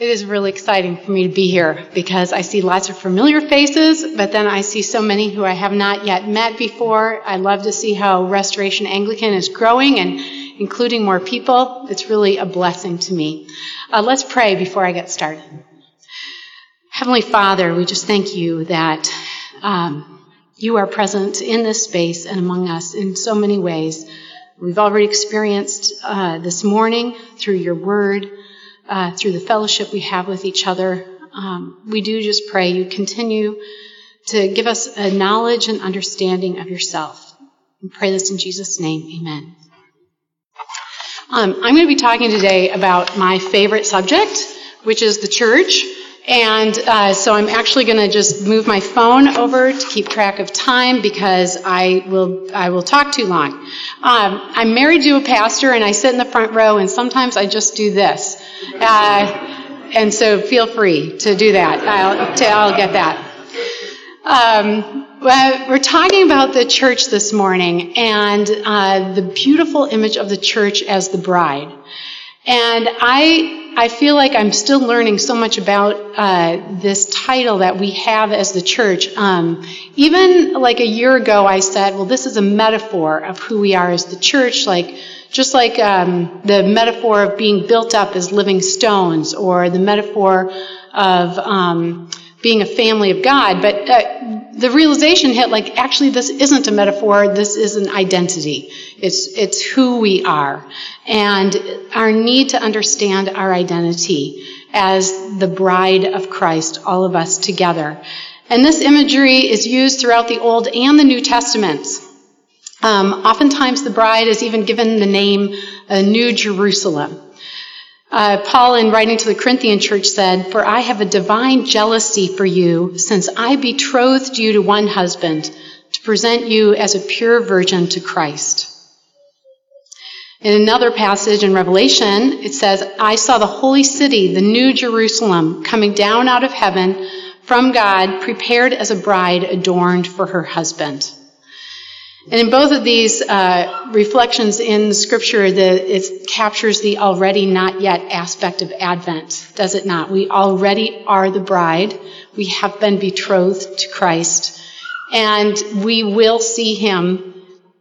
It is really exciting for me to be here because I see lots of familiar faces, but then I see so many who I have not yet met before. I love to see how Restoration Anglican is growing and including more people. It's really a blessing to me. Uh, let's pray before I get started. Heavenly Father, we just thank you that um, you are present in this space and among us in so many ways. We've already experienced uh, this morning through your word uh, through the fellowship we have with each other. Um, we do just pray you continue to give us a knowledge and understanding of yourself. We pray this in Jesus' name. Amen. Um, I'm going to be talking today about my favorite subject, which is the church. And uh, so I'm actually going to just move my phone over to keep track of time because I will I will talk too long. Um, I'm married to a pastor, and I sit in the front row, and sometimes I just do this. Uh, and so feel free to do that. I'll, to, I'll get that. Um, well, we're talking about the church this morning and uh, the beautiful image of the church as the bride. And I, I feel like I'm still learning so much about uh, this title that we have as the church. Um, even like a year ago, I said, well, this is a metaphor of who we are as the church. Like, just like um, the metaphor of being built up as living stones, or the metaphor of um, being a family of God. But uh, the realization hit like actually this isn't a metaphor. This is an identity. It's it's who we are, and our need to understand our identity as the bride of Christ, all of us together. And this imagery is used throughout the Old and the New Testaments. Um, oftentimes, the bride is even given the name uh, New Jerusalem. Uh, Paul, in writing to the Corinthian church, said, For I have a divine jealousy for you, since I betrothed you to one husband, to present you as a pure virgin to Christ. In another passage in Revelation, it says, I saw the holy city, the new Jerusalem, coming down out of heaven from God, prepared as a bride adorned for her husband. And in both of these uh, reflections in Scripture, the, it captures the already not yet aspect of Advent, does it not? We already are the bride. We have been betrothed to Christ, and we will see Him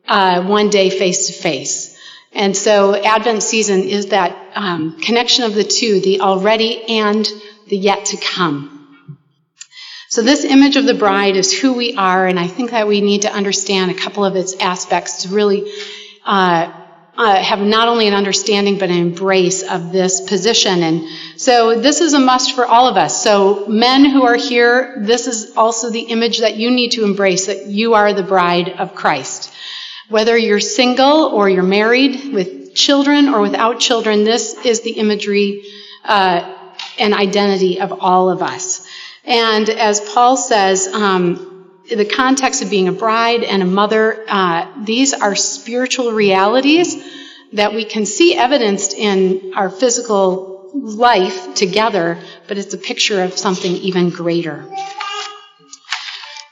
uh, one day face to face. And so Advent season is that um, connection of the two, the already and the yet to come. So this image of the bride is who we are, and I think that we need to understand a couple of its aspects to really uh, uh, have not only an understanding but an embrace of this position. And so this is a must for all of us. So men who are here, this is also the image that you need to embrace that you are the bride of Christ. Whether you're single or you're married with children or without children, this is the imagery uh, and identity of all of us. And as Paul says, um, the context of being a bride and a mother, uh, these are spiritual realities that we can see evidenced in our physical life together, but it's a picture of something even greater.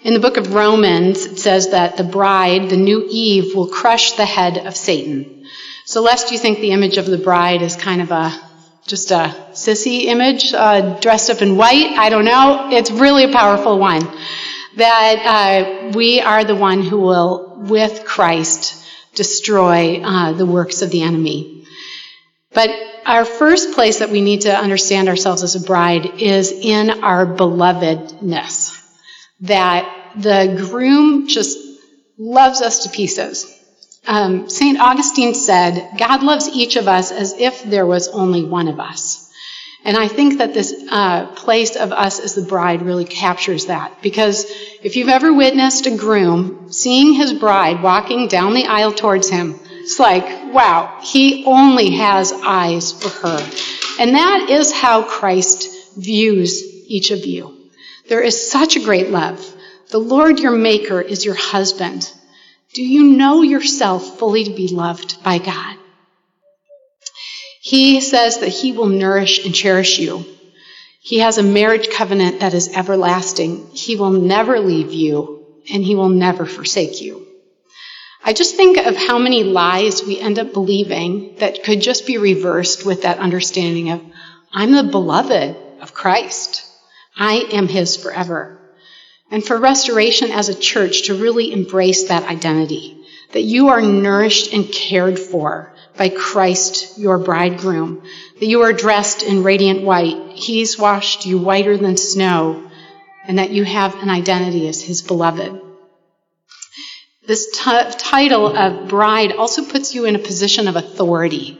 In the book of Romans, it says that the bride, the new Eve, will crush the head of Satan. So, lest you think the image of the bride is kind of a just a sissy image, uh, dressed up in white. I don't know. It's really a powerful one. That uh, we are the one who will, with Christ, destroy uh, the works of the enemy. But our first place that we need to understand ourselves as a bride is in our belovedness. That the groom just loves us to pieces. Um, St. Augustine said, God loves each of us as if there was only one of us. And I think that this uh, place of us as the bride really captures that. Because if you've ever witnessed a groom seeing his bride walking down the aisle towards him, it's like, wow, he only has eyes for her. And that is how Christ views each of you. There is such a great love. The Lord your Maker is your husband. Do you know yourself fully to be loved by God? He says that He will nourish and cherish you. He has a marriage covenant that is everlasting. He will never leave you, and He will never forsake you. I just think of how many lies we end up believing that could just be reversed with that understanding of, I'm the beloved of Christ. I am his forever. And for restoration as a church to really embrace that identity, that you are nourished and cared for by Christ, your bridegroom, that you are dressed in radiant white. He's washed you whiter than snow, and that you have an identity as his beloved. This t- title of bride also puts you in a position of authority.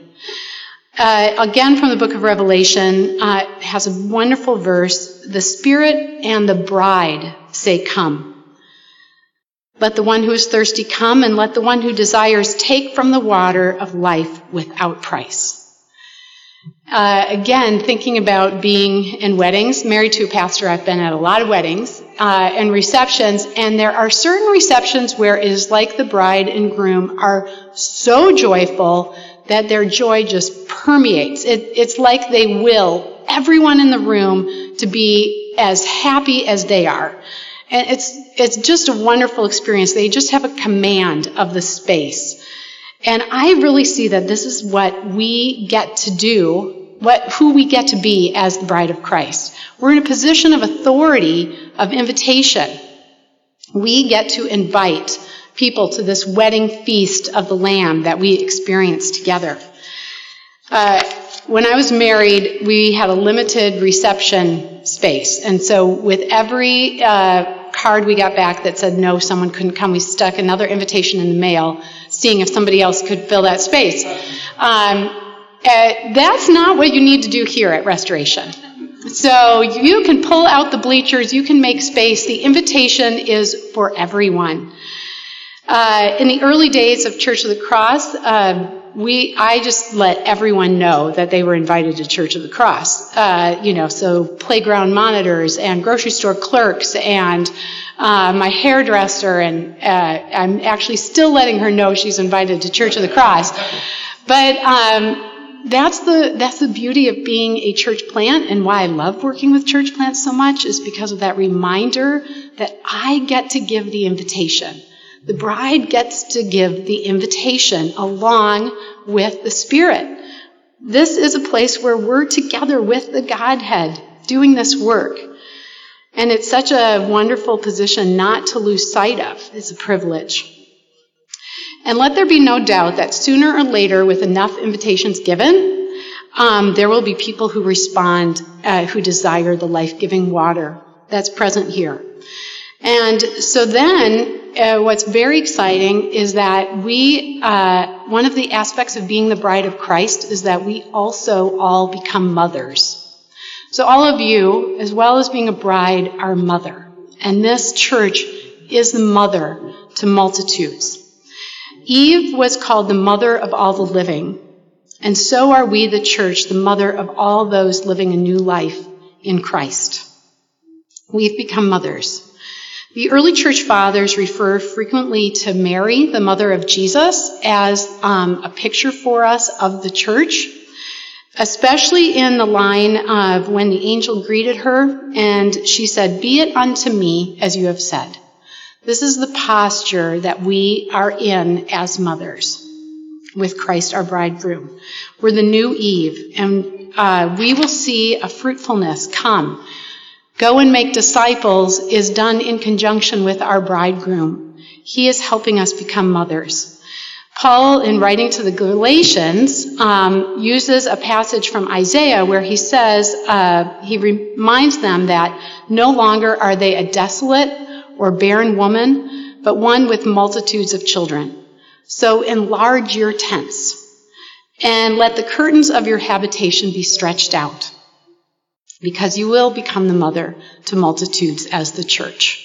Uh, again, from the book of Revelation, uh, has a wonderful verse. The Spirit and the bride say, Come. Let the one who is thirsty come, and let the one who desires take from the water of life without price. Uh, again, thinking about being in weddings, married to a pastor, I've been at a lot of weddings uh, and receptions, and there are certain receptions where it is like the bride and groom are so joyful that their joy just permeates. It, it's like they will everyone in the room to be as happy as they are. And it's, it's just a wonderful experience. They just have a command of the space. And I really see that this is what we get to do, what, who we get to be as the bride of Christ. We're in a position of authority, of invitation. We get to invite people to this wedding feast of the Lamb that we experience together. Uh, when I was married, we had a limited reception space. And so with every uh, card we got back that said no, someone couldn't come, we stuck another invitation in the mail, seeing if somebody else could fill that space. Um, uh, that's not what you need to do here at Restoration. So you can pull out the bleachers, you can make space. The invitation is for everyone. Uh, in the early days of Church of the Cross, uh, we I just let everyone know that they were invited to Church of the Cross. Uh, you know, so playground monitors and grocery store clerks and uh, my hairdresser, and uh, I'm actually still letting her know she's invited to Church of the Cross. But um, that's the that's the beauty of being a church plant, and why I love working with church plants so much is because of that reminder that I get to give the invitation. The bride gets to give the invitation along with the Spirit. This is a place where we're together with the Godhead doing this work. And it's such a wonderful position not to lose sight of. It's a privilege. And let there be no doubt that sooner or later, with enough invitations given, um, there will be people who respond, uh, who desire the life giving water that's present here. And so then, uh, what's very exciting is that we, uh, one of the aspects of being the bride of Christ is that we also all become mothers. So all of you, as well as being a bride, are mother. And this church is the mother to multitudes. Eve was called the mother of all the living. And so are we, the church, the mother of all those living a new life in Christ. We've become mothers. The early church fathers refer frequently to Mary, the mother of Jesus, as um, a picture for us of the church, especially in the line of when the angel greeted her and she said, Be it unto me as you have said. This is the posture that we are in as mothers with Christ our bridegroom. We're the new Eve, and uh, we will see a fruitfulness come Go and make disciples is done in conjunction with our bridegroom. He is helping us become mothers. Paul, in writing to the Galatians, um, uses a passage from Isaiah where he says, uh, he reminds them that no longer are they a desolate or barren woman, but one with multitudes of children. So enlarge your tents and let the curtains of your habitation be stretched out because you will become the mother to multitudes as the church.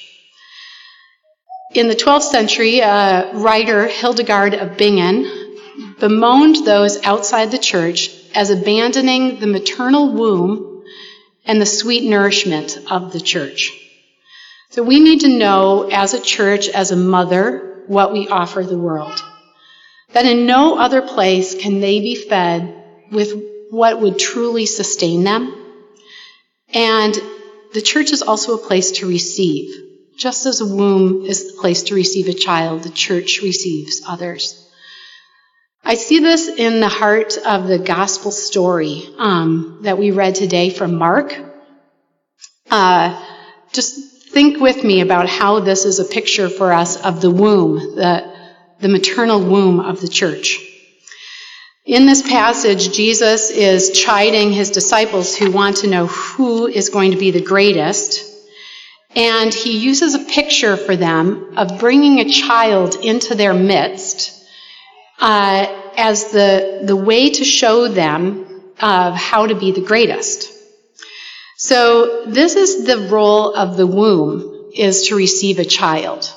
In the 12th century, a writer, Hildegard of Bingen, bemoaned those outside the church as abandoning the maternal womb and the sweet nourishment of the church. So we need to know as a church, as a mother, what we offer the world. That in no other place can they be fed with what would truly sustain them and the church is also a place to receive. Just as a womb is a place to receive a child, the church receives others. I see this in the heart of the gospel story um, that we read today from Mark. Uh, just think with me about how this is a picture for us of the womb, the, the maternal womb of the church. In this passage, Jesus is chiding his disciples who want to know who is going to be the greatest. And he uses a picture for them of bringing a child into their midst uh, as the, the way to show them of how to be the greatest. So this is the role of the womb, is to receive a child.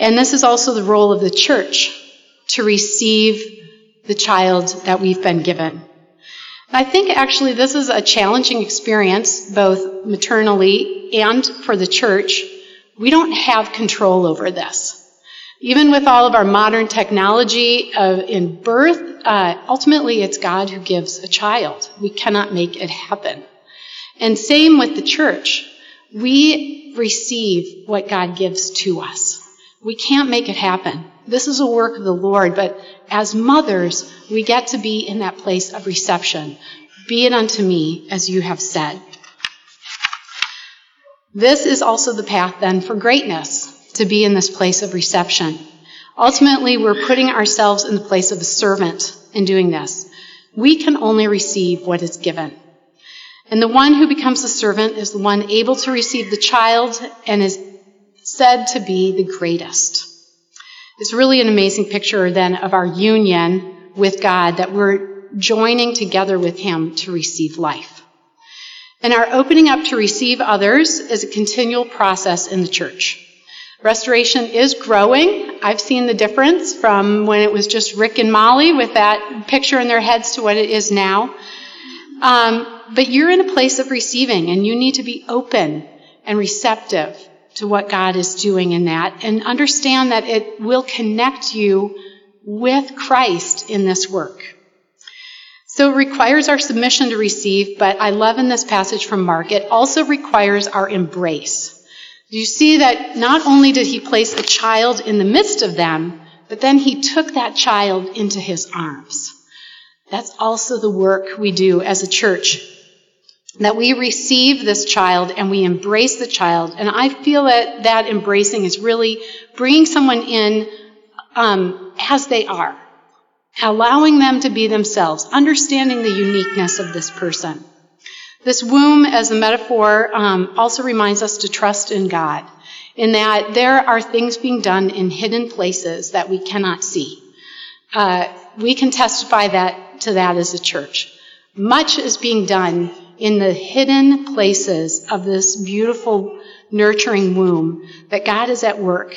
And this is also the role of the church, to receive the child that we've been given. I think actually this is a challenging experience, both maternally and for the church. We don't have control over this. Even with all of our modern technology in birth, uh, ultimately it's God who gives a child. We cannot make it happen. And same with the church. We receive what God gives to us. We can't make it happen. This is a work of the Lord, but as mothers, we get to be in that place of reception. Be it unto me as you have said. This is also the path then for greatness to be in this place of reception. Ultimately, we're putting ourselves in the place of a servant in doing this. We can only receive what is given. And the one who becomes a servant is the one able to receive the child and is said to be the greatest. It's really an amazing picture then of our union with God that we're joining together with Him to receive life. And our opening up to receive others is a continual process in the church. Restoration is growing. I've seen the difference from when it was just Rick and Molly with that picture in their heads to what it is now. Um, but you're in a place of receiving, and you need to be open and receptive to what God is doing in that, and understand that it will connect you with Christ in this work. So it requires our submission to receive, but I love in this passage from Mark, it also requires our embrace. You see that not only did he place a child in the midst of them, but then he took that child into his arms. That's also the work we do as a church. That we receive this child and we embrace the child. And I feel that that embracing is really bringing someone in um, as they are, allowing them to be themselves, understanding the uniqueness of this person. This womb, as a metaphor, um, also reminds us to trust in God, in that there are things being done in hidden places that we cannot see. Uh, we can testify that to that as a church. Much is being done in the hidden places of this beautiful, nurturing womb that God is at work,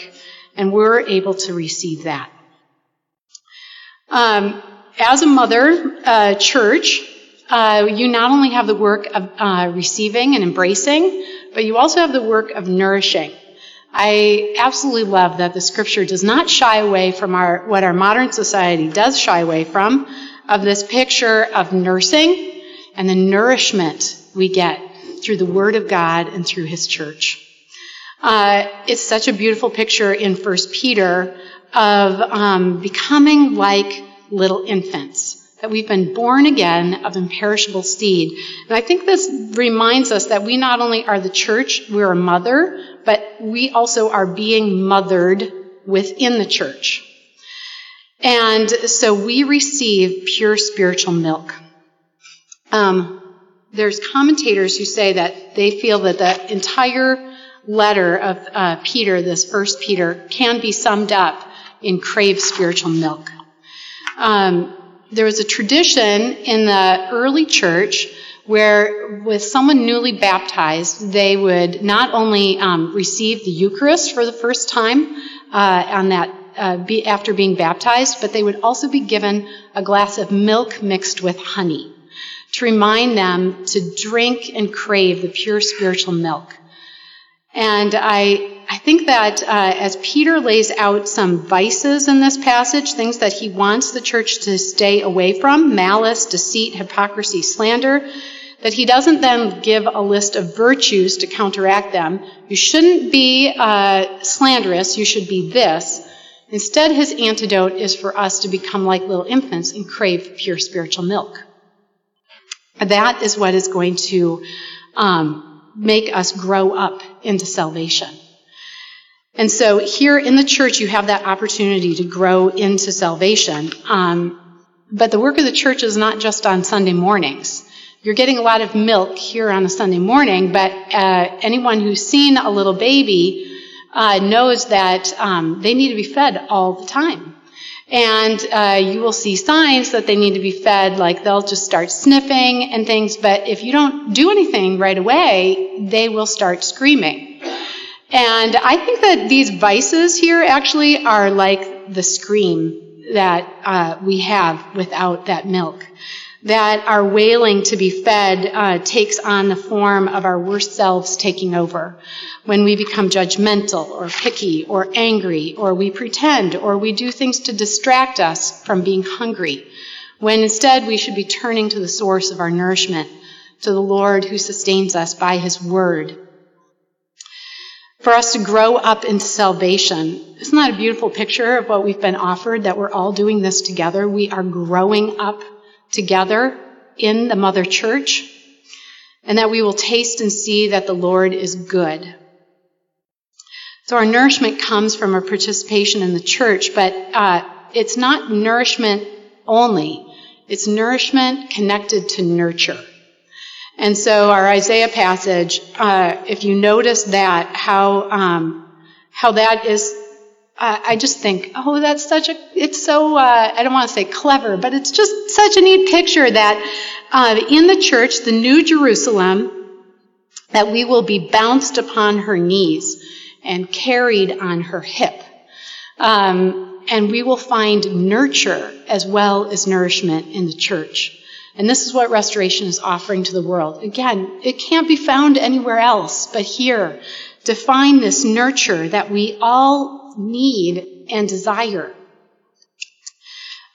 and we're able to receive that. Um, as a mother uh, church, uh, you not only have the work of uh, receiving and embracing, but you also have the work of nourishing. I absolutely love that the scripture does not shy away from our, what our modern society does shy away from, of this picture of nursing and the nourishment we get through the Word of God and through His church. Uh, it's such a beautiful picture in First Peter of um, becoming like little infants that we've been born again of imperishable seed. And I think this reminds us that we not only are the church, we're a mother, but we also are being mothered within the church. And so we receive pure spiritual milk. Um, there's commentators who say that they feel that the entire letter of uh, Peter, this first Peter, can be summed up in crave spiritual milk. Um, there was a tradition in the early church where, with someone newly baptized, they would not only um, receive the Eucharist for the first time uh, on that uh, be, after being baptized, but they would also be given a glass of milk mixed with honey to remind them to drink and crave the pure spiritual milk. And I, I think that uh, as Peter lays out some vices in this passage, things that he wants the church to stay away from malice, deceit, hypocrisy, slander that he doesn't then give a list of virtues to counteract them. You shouldn't be uh, slanderous, you should be this. Instead, his antidote is for us to become like little infants and crave pure spiritual milk. That is what is going to um, make us grow up into salvation. And so here in the church, you have that opportunity to grow into salvation. Um, but the work of the church is not just on Sunday mornings. You're getting a lot of milk here on a Sunday morning, but uh, anyone who's seen a little baby uh, knows that um, they need to be fed all the time. And uh, you will see signs that they need to be fed, like they'll just start sniffing and things, but if you don't do anything right away, they will start screaming. And I think that these vices here actually are like the scream that uh, we have without that milk. That our wailing to be fed uh, takes on the form of our worst selves taking over when we become judgmental or picky or angry or we pretend or we do things to distract us from being hungry, when instead we should be turning to the source of our nourishment, to the Lord who sustains us by his word. For us to grow up into salvation. Isn't that a beautiful picture of what we've been offered, that we're all doing this together? We are growing up together in the mother church, and that we will taste and see that the Lord is good. So our nourishment comes from our participation in the church, but uh, it's not nourishment only. It's nourishment connected to nurture. And so our Isaiah passage, uh, if you notice that, how um, how that is, uh, I just think, oh, that's such a, it's so, uh, I don't want to say clever, but it's just such a neat picture that uh, in the church, the New Jerusalem, that we will be bounced upon her knees and carried on her hip. Um, and we will find nurture as well as nourishment in the church. And this is what restoration is offering to the world. Again, it can't be found anywhere else but here to find this nurture that we all need and desire.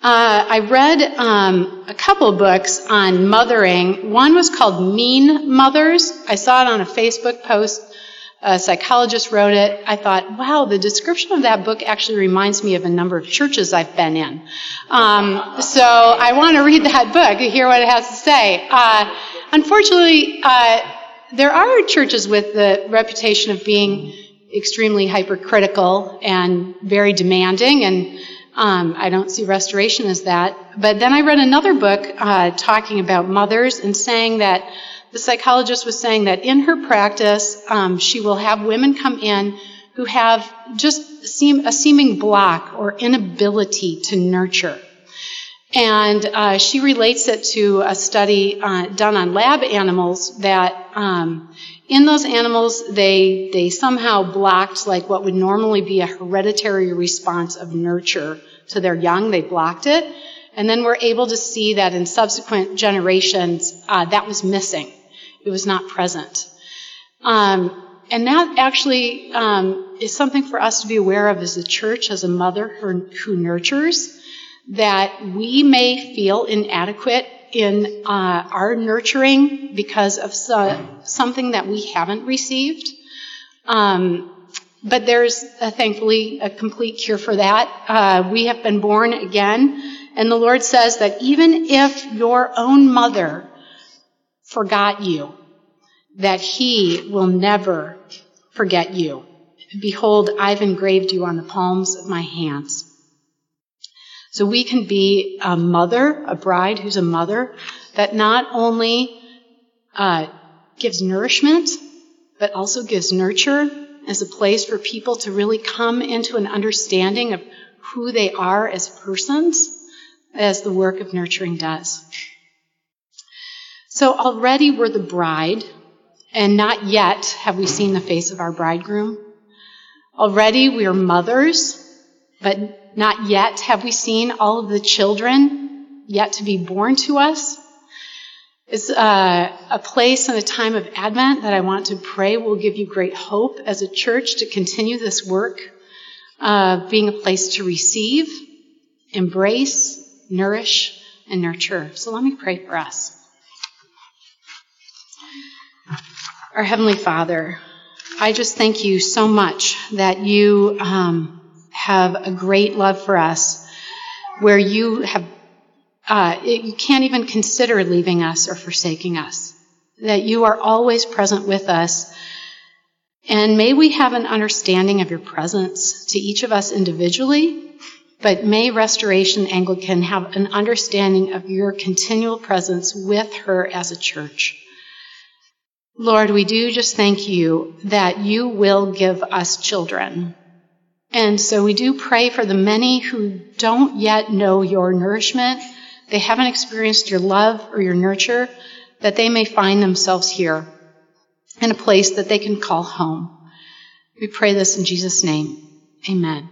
Uh, I read um, a couple books on mothering. One was called Mean Mothers. I saw it on a Facebook post a psychologist wrote it. I thought, wow, the description of that book actually reminds me of a number of churches I've been in. Um, so I want to read that book and hear what it has to say. Uh, unfortunately, uh, there are churches with the reputation of being extremely hypercritical and very demanding, and um, I don't see restoration as that. But then I read another book uh, talking about mothers and saying that the psychologist was saying that in her practice, um, she will have women come in who have just seem, a seeming block or inability to nurture. And uh, she relates it to a study uh, done on lab animals that um, in those animals they they somehow blocked like what would normally be a hereditary response of nurture to their young. They blocked it, and then we're able to see that in subsequent generations uh, that was missing. It was not present. Um, and that actually um, is something for us to be aware of as a church, as a mother who, who nurtures, that we may feel inadequate in uh, our nurturing because of something that we haven't received. Um, but there's uh, thankfully a complete cure for that. Uh, we have been born again, and the Lord says that even if your own mother forgot you, that he will never forget you. Behold, I've engraved you on the palms of my hands. So we can be a mother, a bride who's a mother, that not only uh, gives nourishment, but also gives nurture as a place for people to really come into an understanding of who they are as persons, as the work of nurturing does. So already we're the bride, and not yet have we seen the face of our bridegroom. Already we are mothers, but not yet have we seen all of the children yet to be born to us. It's uh, a place and a time of Advent that I want to pray will give you great hope as a church to continue this work, of being a place to receive, embrace, nourish, and nurture. So let me pray for us. Our Heavenly Father, I just thank you so much that you um, have a great love for us, where you have, uh, you can't even consider leaving us or forsaking us, that you are always present with us. And may we have an understanding of your presence to each of us individually but may Restoration Anglican have an understanding of your continual presence with her as a church. Lord, we do just thank you that you will give us children. And so we do pray for the many who don't yet know your nourishment, they haven't experienced your love or your nurture, that they may find themselves here in a place that they can call home. We pray this in Jesus' name. Amen.